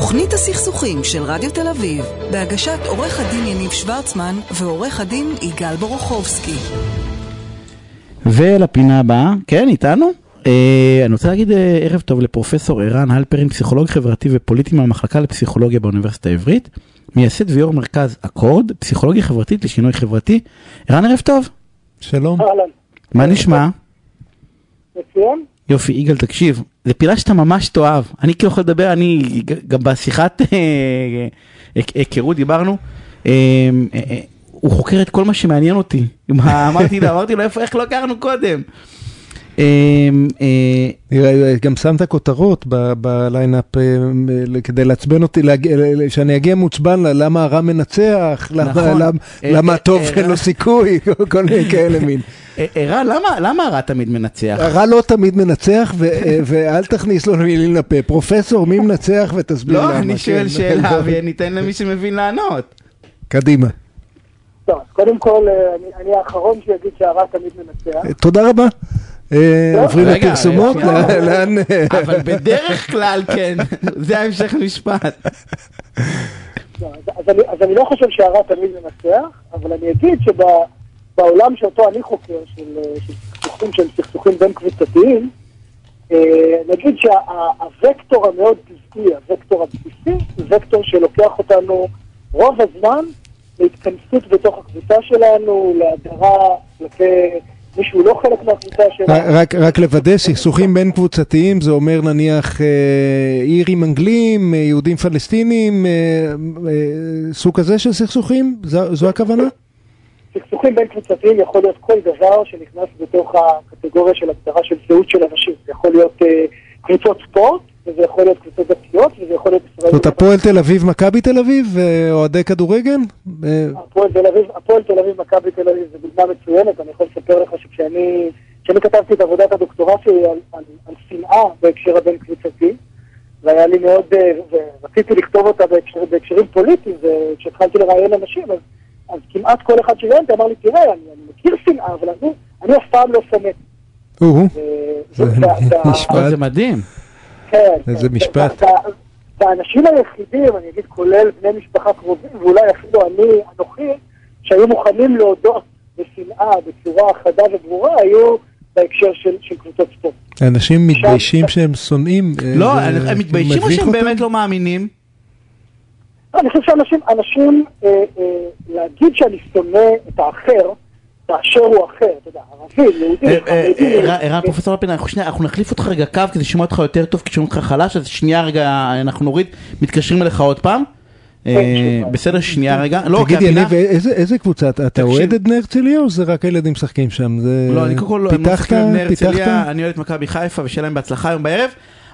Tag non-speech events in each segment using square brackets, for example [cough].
תוכנית הסכסוכים של רדיו תל אביב, בהגשת עורך הדין יניב שוורצמן ועורך הדין יגאל בורוכובסקי. ולפינה הבאה, כן, איתנו? אה, אני רוצה להגיד אה, ערב טוב לפרופסור ערן הלפרין, פסיכולוג חברתי ופוליטי מהמחלקה לפסיכולוגיה באוניברסיטה העברית, מייסד ויו"ר מרכז אקורד, פסיכולוגיה חברתית לשינוי חברתי. ערן, ערב טוב. שלום. אהלן. מה נשמע? מצוין. יופי, יגאל, תקשיב, זו פינה שאתה ממש תאהב. אני כאילו יכול לדבר, אני גם בשיחת אה, היכרות דיברנו, אה, אה, אה, הוא חוקר את כל מה שמעניין אותי. [laughs] אמרתי לו, אמרתי לו, "איפה- איך לא הכרנו קודם? אה, אה, נראה, גם שמת כותרות ב- בליינאפ אה, אה, כדי לעצבן אותי, ל- שאני אגיע מעוצבן למה הרע מנצח, למה- נכון. אה, אה, הטוב אה, אין. לו סיכוי, [laughs] כל מיני כאלה מין. אה, ערן, למה- למה הרע תמיד מנצח? הרע לא תמיד מנצח, אה, [laughs] ואל תכניס לו מילים לפה. פרופסור, מי מנצח ותסביר למה. לא, אני שואל כן. שאלה [laughs] וניתן למי שמבין לענות. קדימה. טוב, אז קודם כל, אה, אני- אני האחרון שיגיד שהרע תמיד מנצח. אה, תודה רבה. אה, עוברים לפרסומות? לאן-. אה, אבל בדרך כלל כן, זה ההמשך המשפט. לא, אז- אני- לא חושב שהרע תמיד מנצח, אבל אני אגיד שבעולם שאותו אני חוקר, של אה, סכסוכים שהם סכסוכים בין קבוצתיים, נגיד שהווקטור המאוד טבעי, הוקטור הבסיסי, הוא וקטור שלוקח אותנו רוב הזמן להתכנסות בתוך הקבוצה שלנו, להדרה כלפי מי שהוא לא חלק מהקבוצה שלנו. רק, רק לוודא, סכסוכים בין קבוצתיים זה אומר נניח אה, אירים אנגלים, אה, יהודים פלסטינים, אה, אה, סוג כזה של סכסוכים? זו, זו הכוונה? סכסוכים בין קבוצתיים יכול להיות כל דבר שנכנס בתוך הקטגוריה של הגדרה של זהות של אנשים. זה יכול להיות אה, קבוצות ספורט, וזה יכול להיות קבוצות דתיות, וזה יכול להיות זאת אומרת, הפועל תל אביב, מכבי תל אביב, אה, אוהדי כדורגל? אה, הפועל תל אביב, הפועל תל אביב, מכבי תל אביב, זו דוגמה מצוינת, אני יכול לספר לך שכשאני כשאני כתבתי את עבודת הדוקטורט שלי על, על, על שנאה בהקשר הבין קבוצתי, והיה לי מאוד, אה, ורציתי לכתוב אותה בהקשר, בהקשרים פוליטיים, וכשהתחלתי לראיין אנשים, אז, אז כמעט כל אחד שראיינתי אמר לי, תראה, אני, אני מכיר שנאה, אבל אני, אני אף פעם לא שונא. אבל זה מדהים. כן. איזה כן. משפט. והאנשים היחידים, אני אגיד, כולל בני משפחה קרובים, ואולי אפילו אני, אנוכי, שהיו מוכנים להודות בשנאה בצורה חדה וברורה, היו בהקשר של, של קבוצות ספורט. אנשים מתביישים שהם שונאים. אה, לא, זה הם מתביישים או שהם אותם? באמת לא מאמינים? אני חושב שאנשים, אנשים, אה, אה, להגיד שאני שונא את האחר, באשר הוא אחר, אתה יודע, ערבי, יהודי, אה, אה, אה, ערן, פרופסור לפין, אנחנו שנייה, אנחנו נחליף אותך רגע קו כדי לשמוע אותך יותר טוב, כי שומעים אותך חלש, אז שנייה רגע, אנחנו נוריד, מתקשרים אליך עוד פעם. אה, שוב. בסדר, שנייה רגע. לא, תגידי, יניב, איזה- קבוצה? אתה-. אוהד את בני הרצליה או זה רק הילדים משחקים שם? זה- לא, אני קודם כל, לא? אני אוהד את מכבי חיפה ושיהיה להם בהצלחה היום בערב,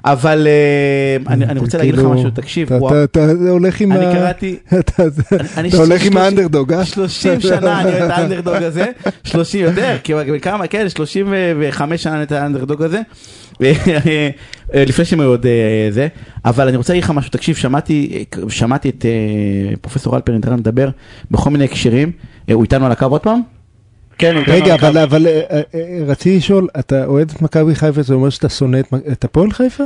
אבל אה, אני רוצה להגיד לך כאילו, משהו, תקשיב, אתה- וואו, אתה אתה הולך עם אני. קראתי, [laughs] אתה הולך עם האנדרדוג, אה? 30 שנה אני אוהד את האנדרדוג הזה, [laughs] 30 יותר, כמה, כן, 35 שנה אני אוהד את האנדרדוג הזה, לפני שהם היו עוד אה, זה, אבל אני רוצה להגיד לך משהו, תקשיב, שמעתי, שמעתי את אה, פרופסור אלפרין מדבר בכל מיני הקשרים, אה, הוא איתנו על הקו עוד פעם? כן, רגע. אבל, אבל אה, אה, אה, רציתי לשאול, אתה אוהד את מכבי חיפה, זה אומר שאתה שונא את, הפועל חיפה?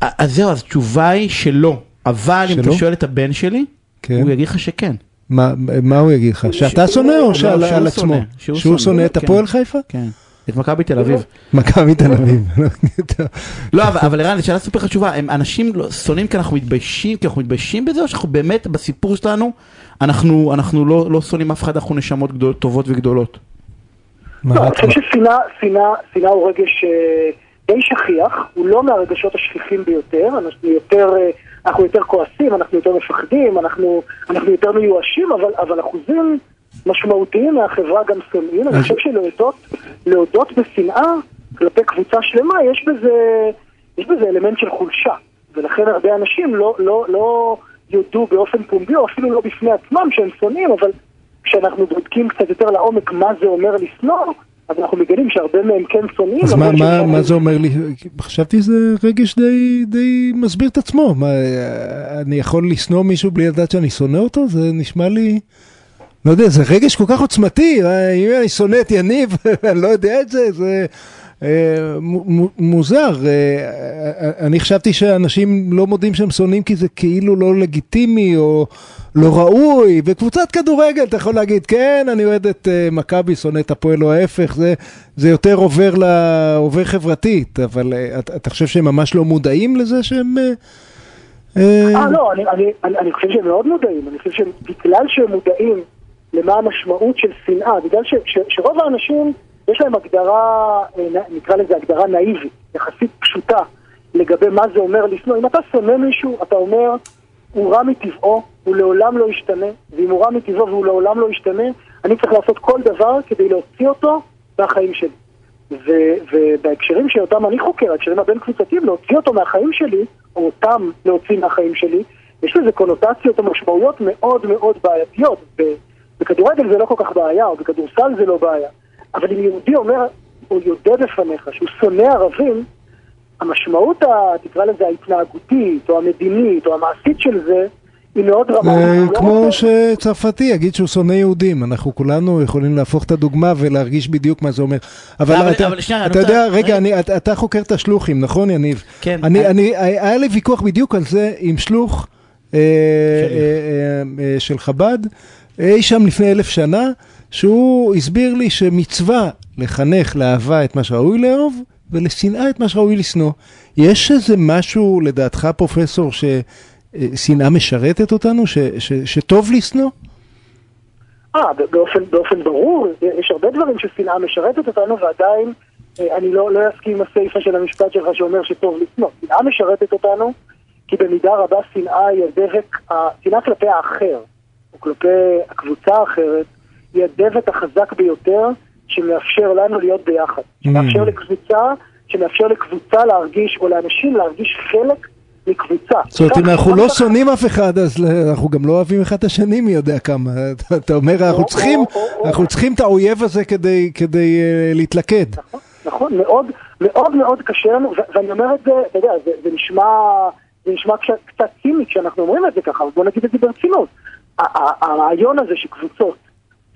אז זהו, אז התשובה היא שלא, אבל אם אתה? שואל את הבן שלי, כן. הוא יגיד לך שכן. מה, מה הוא יגיד לך? שאתה שונא או שעל לא, שהוא על עצמו? שונא, שהוא שהוא שונא, שונא את כן. הפועל חיפה? כן, את מכבי תל אביב. מכבי תל אביב. [laughs] לא, אבל, אבל ערן, זו שאלה סופר חשובה, אנשים לא, שונאים כי אנחנו מתביישים, כי אנחנו מתביישים בזה, או שאנחנו באמת, בסיפור שלנו, אנחנו, אנחנו לא, לא שונאים אף אחד, אנחנו נשמות טובות וגדולות. לא, אני חושב ששנאה שנאה- שנאה הוא רגש אה, די שכיח, הוא לא מהרגשות השכיחים ביותר, אנחנו יותר, אה, אנחנו יותר כועסים, אנחנו יותר מפחדים, אנחנו, אנחנו יותר מיואשים, אבל, אבל אחוזים משמעותיים מהחברה גם שונאים. אני חושב שלהודות להודות בשנאה כלפי קבוצה שלמה, יש בזה, יש בזה אלמנט של חולשה, ולכן הרבה אנשים לא, לא, לא יודו באופן פומבי, או אפילו לא בפני עצמם שהם שונאים, אבל כשאנחנו בודקים קצת יותר לעומק מה זה אומר לשנוא, אז אנחנו מגלים שהרבה מהם כן שונאים. אז מה, מה, מה זה אומר לי? חשבתי שזה רגש די, די מסביר את עצמו. מה, אני יכול לשנוא מישהו בלי לדעת שאני שונא אותו? זה נשמע לי... לא יודע, זה רגש כל כך עוצמתי. אה, אם אני שונא את יניב, [laughs] אני לא יודע את זה, זה... אה, מו- מו- מוזר, אה, אה, אני חשבתי שאנשים לא מודים שהם שונאים כי זה כאילו לא לגיטימי או לא ראוי, וקבוצת כדורגל אתה יכול להגיד כן אני אוהד את מכבי, שונא את הפועל או ההפך, זה, זה יותר עובר, ל, עובר חברתית, אבל אתה, אתה חושב שהם ממש לא מודעים לזה שהם... אה, לא, אני, אני, אני, אני חושב שהם מאוד מודעים, אני חושב שבגלל שהם מודעים למה המשמעות של שנאה, בגלל ש, ש, שרוב האנשים יש להם הגדרה, אה, נקרא לזה הגדרה נאיבית, יחסית פשוטה, לגבי מה זה אומר לשנוא. אם אתה שונא מישהו, אתה אומר, הוא רע מטבעו, הוא לעולם לא ישתנה, ואם הוא רע מטבעו והוא לעולם לא ישתנה, אני צריך לעשות כל דבר כדי להוציא אותו מהחיים שלי. ו- ובהקשרים שאותם אני חוקר, ההקשרים הבין קבוצתיים, להוציא אותו מהחיים שלי, או אותם להוציא מהחיים שלי, יש לזה קונוטציות או משמעויות מאוד מאוד בעייתיות. בכדורגל זה לא כל כך בעיה, או בכדורסל זה לא בעיה. אבל אם יהודי אומר, או יודה בפניך שהוא שונא ערבים, המשמעות, ה- תקרא לזה ההתנהגותית, או המדינית, או המעשית של זה, היא מאוד אה, דרמטית. הוא לא כמו שצרפתי יגיד שהוא שונא יהודים, אנחנו כולנו יכולים להפוך את הדוגמה ולהרגיש בדיוק מה זה אומר. אבל אבל- אתה אבל שנייה, אתה אני רוצה- יודע, רגע, רגע. אני- אתה- אתה חוקר את השלוחים, נכון יניב? כן. אני- אני- היה לי ויכוח בדיוק על זה עם שלוח אה. אה, אה, אה, של חב"ד, אי שם לפני אלף שנה, שהוא הסביר לי שמצווה לחנך לאהבה את מה שראוי לאהוב, ולשנאה את מה שראוי לשנוא. יש איזה משהו, לדעתך, פרופסור, ששנאה משרתת אותנו, ש- ש- שטוב לשנוא? אה, באופן, באופן ברור, יש הרבה דברים ששנאה משרתת אותנו ועדיין אה, אני לא, לא אסכים עם הסיפה של המשפט שלך שאומר שטוב לשנוא. שנאה משרתת אותנו כי במידה רבה שנאה היא הדבק, השנאה כלפי האחר, או כלפי הקבוצה האחרת, היא הדבק החזק ביותר שמאפשר לנו להיות ביחד. שמאפשר לקבוצה, שמאפשר לקבוצה להרגיש, או לאנשים להרגיש חלק מקבוצה. זאת אומרת, אם אנחנו לא שונאים אף אחד, אז אנחנו גם לא אוהבים אחד את השני, מי יודע כמה. אתה- אומר, אנחנו צריכים, אנחנו את האויב הזה כדי אה, להתלכד. נכון, נכון, מאוד מאוד מאוד קשה לנו, ואני אומר את זה, אתה יודע, זה, נשמע, זה נשמע קצת, ציני כשאנחנו אומרים את זה ככה, אבל בוא נגיד את זה ברצינות. הרעיון הזה שקבוצות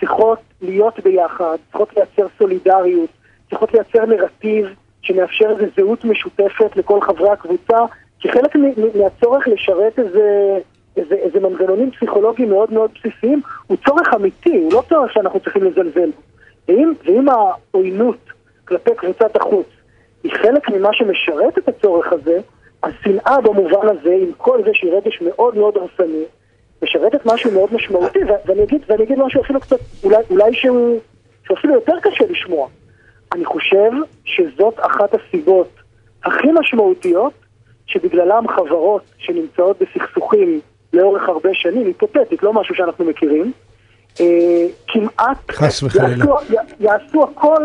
צריכות להיות ביחד, צריכות לייצר סולידריות, צריכות לייצר נרטיב שמאפשר איזו זהות משותפת לכל חברי הקבוצה, כחלק מהצורך לשרת איזה... איזה, איזה מנגנונים פסיכולוגיים מאוד מאוד בסיסיים, הוא צורך אמיתי, הוא לא צורך שאנחנו צריכים לזלזל בו. ואם, ואם העוינות כלפי קבוצת החוץ היא חלק ממה שמשרת את הצורך הזה, השנאה במובן הזה, עם כל זה שהיא רגש מאוד מאוד הרסני, משרתת משהו מאוד משמעותי, ואני אגיד, ואני אגיד משהו אפילו קצת, אולי, אולי שהוא, שהוא אפילו יותר קשה לשמוע. אני חושב שזאת אחת הסיבות הכי משמעותיות שבגללם חברות שנמצאות בסכסוכים לאורך הרבה שנים, היפותטית, לא משהו שאנחנו מכירים, אה, כמעט. יעשו, י- יעשו הכל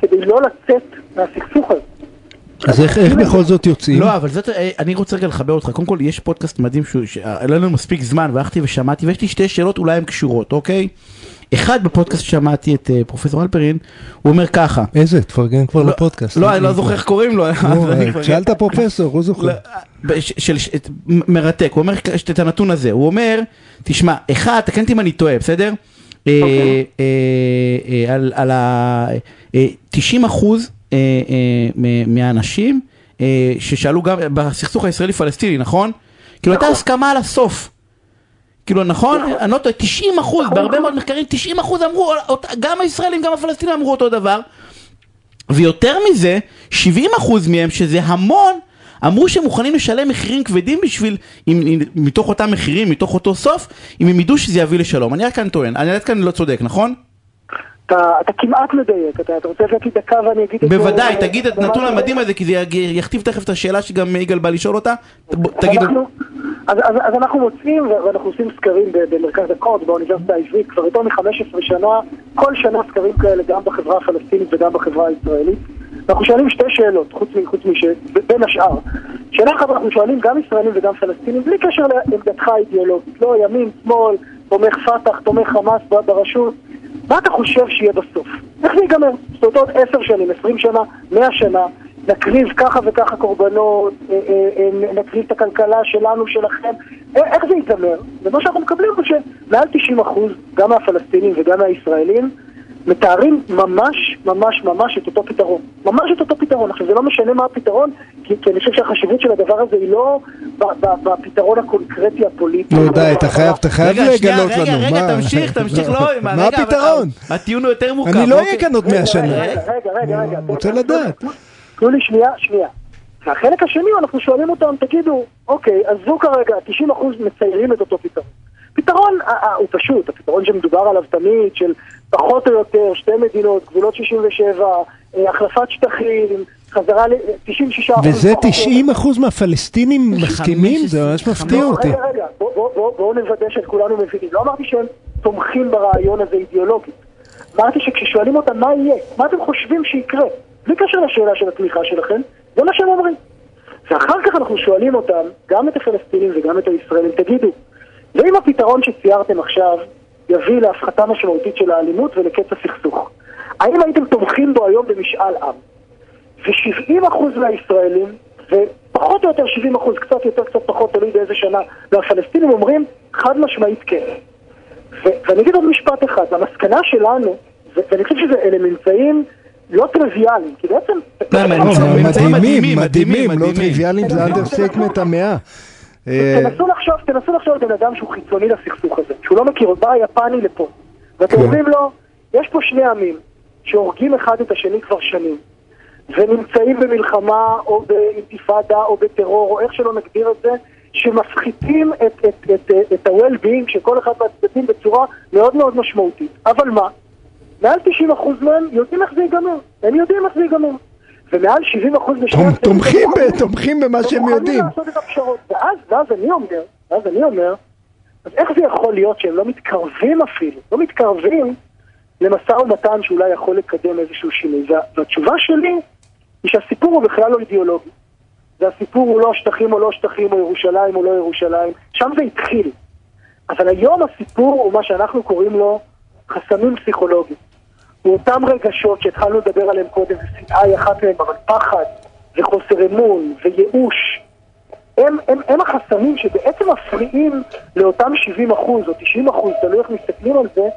כדי לא לצאת מהסכסוך הזה. אז איך איך בכל זאת יוצאים? לא, אבל זאת, אה, אני רוצה רגע לחבר אותך. קודם כל, יש פודקאסט מדהים שהיה לנו מספיק זמן, והלכתי ושמעתי, ויש לי שתי שאלות, אולי הן קשורות, אוקיי? אחד, בפודקאסט ששמעתי את אה, פרופסור אלפרין, הוא אומר ככה. איזה? תפרגן כבר לפודקאסט. לא, אני לא זוכר איך קוראים לו. [laughs] שאלת פרופסור, הוא זוכר. לא, של, ש- את- מ- מרתק, הוא אומר את הנתון הזה, הוא אומר, תשמע, אחד, תקן אותי אם אני טועה, בסדר? אה, אה, אה, על על ה... אה, 90 אחוז אה, אה, מהאנשים אה, ששאלו גם בסכסוך הישראלי-פלסטיני, נכון? כאילו הייתה הסכמה על הסוף. כאילו נכון? אני לא טועה, 90 אחוז, בהרבה מאוד מחקרים 90 אחוז אמרו, גם הישראלים גם הפלסטינים אמרו אותו דבר. ויותר מזה, 70% מהם, שזה המון, אמרו שהם מוכנים לשלם מחירים כבדים בשביל, אם, אם, מתוך אותם מחירים, מתוך אותו סוף, אם הם ידעו שזה יביא לשלום. אני רק כאן טוען, אני רק כאן לא צודק, נכון? אתה, אתה כמעט מדייק, אתה, אתה רוצה לתת לי דקה ואני אגיד את זה? בוודאי, אה, תגיד את הנתון לא. המדהים הזה, כי זה יכתיב תכף את השאלה שגם יגאל בא לשאול אותה. תגיד, אנחנו, אז, אז, אז אנחנו מוצאים, ואנחנו עושים סקרים במרכז הקוד, באוניברסיטה העברית, כבר יותר מ-15 שנה, כל שנה סקרים כאלה גם בחברה הפלסטינית וגם בחברה הישראלית. אנחנו שואלים שתי שאלות, חוץ, מ- חוץ מש... ב- בין השאר. שאלה אחת אנחנו שואלים גם ישראלים וגם פלסטינים, בלי קשר לעמדתך האידיאולוגית, לא ימין, שמאל, תומך פת"ח, תומך חמאס ברשות. מה אתה חושב שיהיה בסוף? איך זה ייגמר? זאת אומרת, עוד עשר שנים, עשרים שנה, מאה שנה, נקריב ככה וככה קורבנות, אה, אה, אה, נקריב את הכלכלה שלנו, שלכם, איך זה ייגמר? ומה שאנחנו מקבלים הוא שמעל 90 אחוז, גם מהפלסטינים וגם מהישראלים, מתארים ממש ממש ממש את אותו פתרון. ממש את אותו פתרון. עכשיו זה לא משנה מה הפתרון, כי, כי אני חושב שהחשיבות של הדבר הזה היא לא בפתרון הקונקרטי הפוליטי. נו די, אתה חייב, אתה חייב רגע, לגלות רגע, לנו. רגע, מה- תמשיך, [laughs] תמשיך, לא, מה רגע, הפתרון? הטיעון הוא יותר מורכב. אני לא. אהיה כאן עוד רגע, שנה. רגע, רגע, רגע, רגע. אני רוצה לדעת. תנו- לי שנייה, שנייה. והחלק השני, אנחנו שואלים אותם, תגידו, אוקיי, עזבו כרגע, 90% מציירים את אותו פתרון. פתרון אה, אה, הוא פשוט, הפתרון שמדובר עליו תמיד, של פחות או יותר שתי מדינות, גבולות 67, אה, החלפת שטחים, חזרה ל-96%. וזה 90 אחוז מהפלסטינים מסכימים? זה ממש מפתיע לא, אותי. רגע, רגע, בואו בוא, בוא, בוא נוודא שאת כולנו מבינים. לא אמרתי שהם תומכים ברעיון הזה אידיאולוגית. אמרתי שכששואלים אותם מה יהיה, מה אתם חושבים שיקרה, בלי קשר לשאלה של התמיכה שלכם, זה מה שהם אומרים. ואחר כך אנחנו שואלים אותם, גם את הפלסטינים וגם את הישראלים, תגידו, ואם הפתרון שציירתם עכשיו יביא להפחתה משמעותית של האלימות ולקץ הסכסוך, האם הייתם תומכים בו היום במשאל עם? ו-70% מהישראלים, ופחות או יותר 70%, קצת יותר, קצת פחות, תלוי באיזה שנה, מהפלסטינים אומרים חד משמעית כן. ו- ואני אגיד עוד משפט אחד, המסקנה שלנו, ו- ואני חושב שאלה ממצאים לא טריוויאליים, כי בעצם... לא, לא, ממצאים מדהימים, מדהימים, לא. טריוויאליים, זה understatement המאה. אה, תנסו לחשוב, תנסו לחשוב על בן אדם שהוא חיצוני לסכסוך הזה, שהוא לא מכיר, בא היפני לפה, ואתם כן. אומרים לו, יש פה שני עמים שהורגים אחד את השני כבר שנים, ונמצאים במלחמה או באינתיפאדה או בטרור, או איך שלא נגדיר את זה, שמפחיתים את, את, את, את, את ה-well-being של כל אחד מהצדדים בצורה מאוד מאוד משמעותית. אבל מה? מעל 90% מהם יודעים איך זה ייגמר. הם יודעים איך זה ייגמר. ומעל 70% משני תומכים ב- תומכים במה שהם יודעים. לעשות את הפשרות. ואז, ואז אני אומר, ואז אני אומר, אז איך זה יכול להיות שהם לא מתקרבים אפילו, לא מתקרבים למשא ומתן שאולי יכול לקדם איזשהו שינוי? וה, והתשובה שלי היא שהסיפור הוא בכלל לא אידיאולוגי. והסיפור הוא לא שטחים או לא שטחים, או ירושלים או לא ירושלים, שם זה התחיל. אבל היום הסיפור הוא מה שאנחנו קוראים לו חסמים פסיכולוגיים. הוא אותם רגשות שהתחלנו לדבר עליהם קודם, ושנאה היא אחת מהם, אבל פחד, וחוסר אמון, וייאוש, הם, הם, הם החסמים שבעצם מפריעים לאותם 70 אחוז או 90 אחוז, תלוי איך מסתכלים על זה,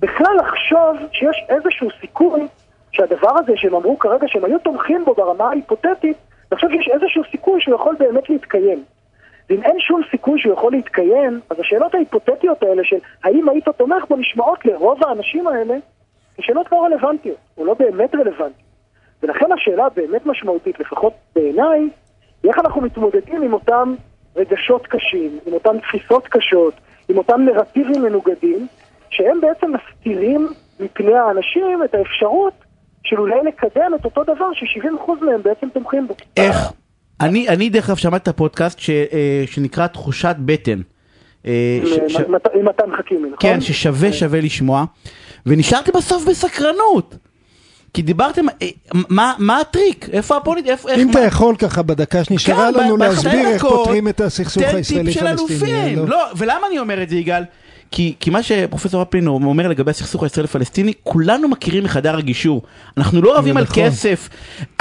בכלל לחשוב שיש איזשהו סיכוי שהדבר הזה שהם אמרו כרגע שהם היו תומכים בו ברמה ההיפותטית, לחשוב שיש איזשהו סיכוי שהוא יכול באמת להתקיים. ואם אין שום סיכוי שהוא יכול להתקיים, אז השאלות ההיפותטיות האלה של האם היית תומך בו נשמעות לרוב האנשים האלה כשאלות לא רלוונטיות, או לא באמת רלוונטיות. ולכן השאלה הבאמת משמעותית, לפחות בעיניי, היא איך אנחנו מתמודדים עם אותם רגשות קשים, עם אותן תפיסות קשות, עם אותם נרטיבים מנוגדים, שהם בעצם מסתירים מפני האנשים את האפשרות של אולי לקדם את אותו דבר ש-70% מהם בעצם תומכים בו. איך? אני, אני דרך אגב שמעתי את הפודקאסט ש, אה, שנקרא תחושת בטן. אה, ש- ש- עם מת- עם מתן חכימי, נכון? כן, ששווה שווה לשמוע. ונשארתי בסוף בסקרנות. כי דיברתם, אה, מה, מה הטריק? איפה הפוליט... איפה, איך, אם אתה מה- יכול ככה בדקה שנשארה כן, לנו להסביר איך פותרים את הסכסוך תן טיפ של הישראלי-פלסטיני. אלופים. לא? לא, ולמה אני אומר את זה יגאל? כי, כי מה שפרופסור אפלין אומר לגבי הסכסוך הישראלי-פלסטיני, כולנו מכירים מחדר הגישור. אנחנו לא רבים על נכון. כסף.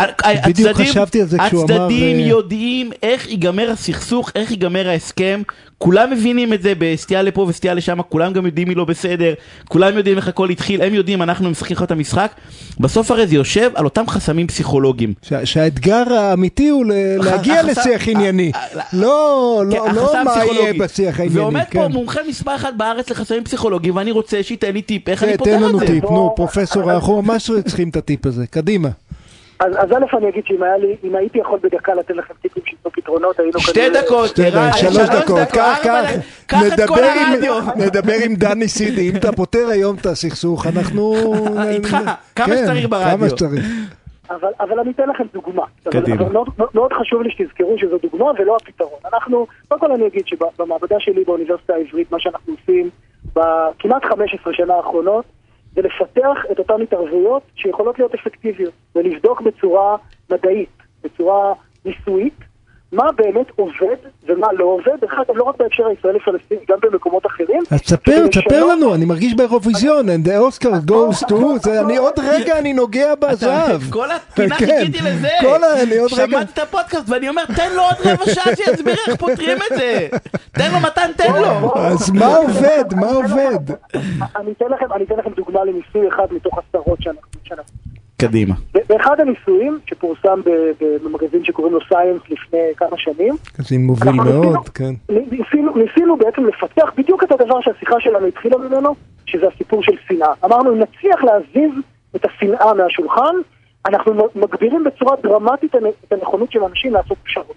בדיוק הצדדים- חשבתי על זה כשהוא אמר, הצדדים אה, יודעים איך ייגמר הסכסוך, איך ייגמר ההסכם. כולם מבינים את זה בסטייה לפה וסטייה לשם, כולם גם יודעים מי לא בסדר, כולם יודעים איך הכל התחיל, הם יודעים, אנחנו משחקים לך את המשחק. בסוף הרי זה יושב על אותם חסמים פסיכולוגיים. שה- שהאתגר האמיתי הוא ל- [laughs] להגיע החסם- לשיח ענייני. לא, כן, לא, לא מה יהיה. בשיח הענייני. ועומד פה כן. מומחה מספר אחת בארץ לחסמים פסיכולוגיים, ואני רוצה שייתן לי טיפ איך זה, אני תן פותר לנו את זה. טיפ, נו, פרופסור, אנחנו ממש צריכים את הטיפ הזה. קדימה. אז, אז א' אני אגיד שאם היה לי, אם הייתי יכול בדקה לתת לכם טיפים שיתנו פתרונות, היינו שתי כנראה- דקות, שתי דקות, שלוש דקות, קח, קח. קח את נדבר כל עם- הרדיו. נדבר עם דני סידי, אם אתה פותר היום את הסכסוך, אנחנו... [laughs] איתך, כמה כן, שצריך ברדיו. כמה שצריך. אבל, אבל אני אתן לכם דוגמה. אבל, קדימה. אבל מאוד, מאוד חשוב לי שתזכרו שזו דוגמה ולא הפתרון. אנחנו, קודם כל אני אגיד שבמעבדה שלי באוניברסיטה העברית, מה שאנחנו עושים בכמעט 15 שנה האחרונות, זה לפתח את אותן התערבויות שיכולות להיות אפקטיביות, ולבדוק בצורה מדעית, בצורה ניסויית, מה באמת עובד ומה לא עובד, דרך אגב לא רק בהקשר הישראלי-פלסטיני, גם במקומות אחרים. אז תספר, תספר לנו, אני מרגיש באירוויזיון, and the Oscar goes to, זה אני עוד [laughs] רגע אני נוגע בזהב. כל הפינה כן. חיכיתי לזה. כל ה- אני עוד רגע... שמעתי את הפודקאסט ואני אומר תן לו עוד רבע שעה שיסביר איך פותרים את זה. [laughs] תן לו מתן תן לו. [laughs] אז מה עובד? מה עובד? אני אתן לכם, אני אתן לכם דוגמה לניסוי אחד מתוך עשרות שאנחנו... קדימה. באחד הניסויים שפורסם במגזין שקוראים לו סייאנס לפני כמה שנים, זה מוביל מאוד, ניסינו- כן. ניסינו, ניסינו בעצם לפתח בדיוק את הדבר שהשיחה שלנו התחילה ממנו, שזה הסיפור של שנאה. אמרנו, אם נצליח להזיז את השנאה מהשולחן, אנחנו מגבירים בצורה דרמטית את הנכונות של אנשים לעשות פשרות.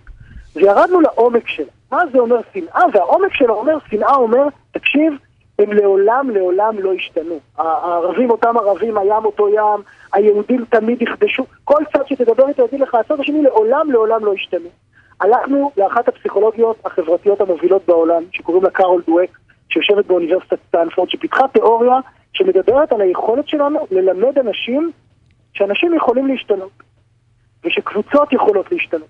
וירדנו לעומק שלה. מה זה אומר שנאה? והעומק שלה אומר, שנאה אומר, תקשיב, הם לעולם לעולם לא ישתנו. ה- הערבים אותם ערבים, הים אותו ים, היהודים תמיד יכבשו, כל צד שתדבר איתו יגיד לך, הצד השני לעולם לעולם לא ישתנו. הלכנו לאחת הפסיכולוגיות החברתיות המובילות בעולם, שקוראים לה קארול דווק, שיושבת באוניברסיטת סטנפורד, שפיתחה תיאוריה שמדברת על היכולת שלנו ללמד אנשים שאנשים יכולים להשתנות, ושקבוצות יכולות להשתנות.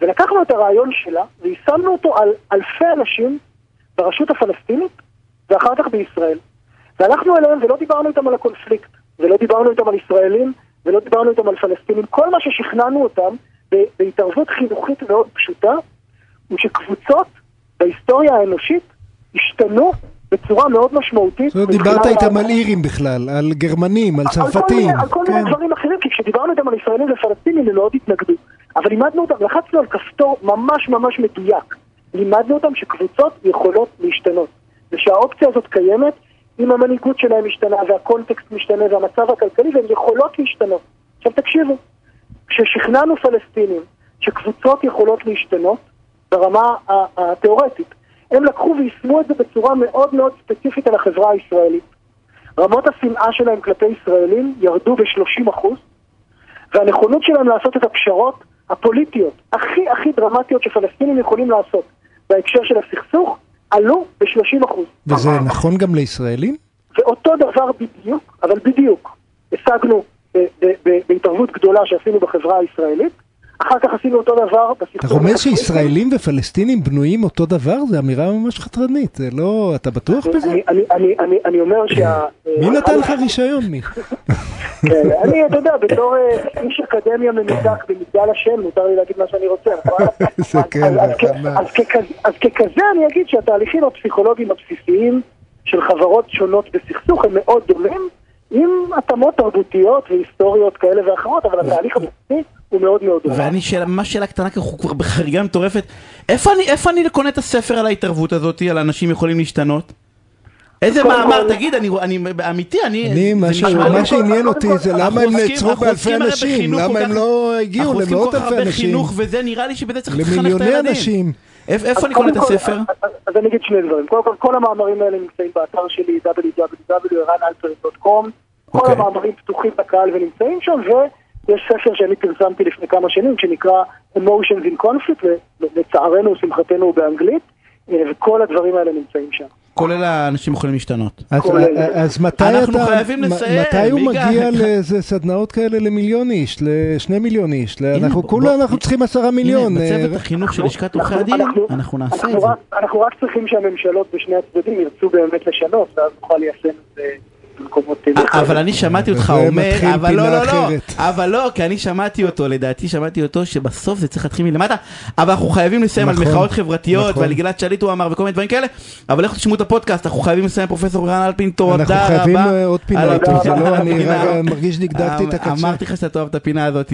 ולקחנו את הרעיון שלה ויישמנו אותו על אלפי אנשים ברשות הפלסטינית ואחר כך בישראל. והלכנו אליהם ולא דיברנו איתם על הקונפליקט, ולא דיברנו איתם על ישראלים, ולא דיברנו איתם על פלסטינים. כל מה ששכנענו אותם בהתערבות חינוכית מאוד פשוטה, הוא שקבוצות בהיסטוריה האנושית השתנו בצורה מאוד משמעותית. זאת אומרת, דיברת איתם על אירים בכלל, על גרמנים, על צרפתים. על כל כן. מיני דברים אחרים, כי כשדיברנו איתם על ישראלים ופלסטינים הם מאוד התנגדו. אבל לימדנו אותם, לחצנו על כפתור ממש ממש מדויק. לימדנו אותם שקבוצות יכולות להשתנות. ושהאופציה הזאת קיימת אם המנהיגות שלהם משתנה והקונטקסט משתנה והמצב הכלכלי והן יכולות להשתנות. עכשיו תקשיבו, כששכנענו פלסטינים שקבוצות יכולות להשתנות ברמה התיאורטית, הם לקחו ויישמו את זה בצורה מאוד מאוד ספציפית על החברה הישראלית. רמות השנאה שלהם כלפי ישראלים ירדו ב-30%, והנכונות שלהם לעשות את הפשרות הפוליטיות הכי הכי דרמטיות שפלסטינים יכולים לעשות בהקשר של הסכסוך, עלו ב-30%. וזה נכון גם לישראלים? ואותו דבר בדיוק, אבל בדיוק, השגנו ב- בהתערבות גדולה שעשינו בחברה הישראלית, אחר כך עשינו אותו דבר בסכסוך. אתה רומז. שישראלים ופלסטינים בנויים אותו דבר? זו אמירה ממש חתרנית, זה לא... אתה בטוח בזה? אני- אומר שה... מי נתן לך רישיון, מי? [laughs] כן, אני, אתה יודע, בתור אה, איש אקדמיה ממודק במגדל השן, מותר לי להגיד מה שאני רוצה. [laughs] אז- כן, אז- ככזה- אני אגיד שהתהליכים הפסיכולוגיים הבסיסיים של חברות שונות בסכסוך הם מאוד דומים, עם התאמות תרבותיות והיסטוריות כאלה ואחרות, אבל התהליך הבסיסי הוא מאוד מאוד דומה. ואני שאלה, ממש שאלה קטנה, כי אנחנו כבר בחריגה מטורפת. איפה אני, איפה אני קונה את הספר על ההתערבות הזאת, על אנשים יכולים להשתנות? איזה קודם מאמר, כל- תגיד, אני, אני אמיתי, אני... אני, מה שעניין אותי זה למה הם נעצרו באלפי אנשים, למה הם לא הגיעו אנחנו עוסקים למאות כל כך אלפי הרבה אנשים, חינוך וזה, נראה לי שבזה צריך לחנך את למיליוני הילדים. אנשים. איפ- איפה אני קונה את הספר? אז- אז- אז אני אגיד שני דברים. קודם כל, כל המאמרים האלה נמצאים באתר שלי www.ranalper.com. כל אוקיי. המאמרים פתוחים לקהל ונמצאים שם, ויש ספר שאני פרסמתי לפני כמה שנים, שנקרא Emotions in Conflict, ולצערנו, לשמחתנו, הוא באנגלית, אה, וכל הדברים האלה נמצאים שם. כולל האנשים יכולים להשתנות. אז- כל אלה. אז מתי אנחנו אתה, חייבים מ- לסיים, מתי הוא. מגיע [laughs] לאיזה סדנאות כאלה למיליון איש, לשני מיליון איש, אנחנו כולה אנחנו צריכים עשרה מיליון. הנה, אה, בצוות החינוך של לשכת עורכי אנחנו- הדין, אנחנו- אנחנו נעשה את אנחנו זה. אנחנו רק צריכים שהממשלות בשני הצדדים ירצו באמת לשנות, ואז נוכל ליישם את זה במקומות... אבל אני שמעתי אותך אומר, אבל לא, לא, לא. אבל לא, כי אני שמעתי אותו, לדעתי שמעתי אותו, שבסוף זה צריך להתחיל מלמטה, אבל אנחנו חייבים לסיים על נכון, מחאות חברתיות, נכון. ועל גלעד שליט הוא אמר וכל מיני דברים כאלה, אבל לכו תשמעו את הפודקאסט, אנחנו חייבים לסיים פרופסור רן אלפין, תודה רבה. אנחנו חייבים אה, עוד פינה, לא, אני מרגיש שדגדגתי את הקצה. אמרתי לך שאתה תאהב את הפינה הזאת.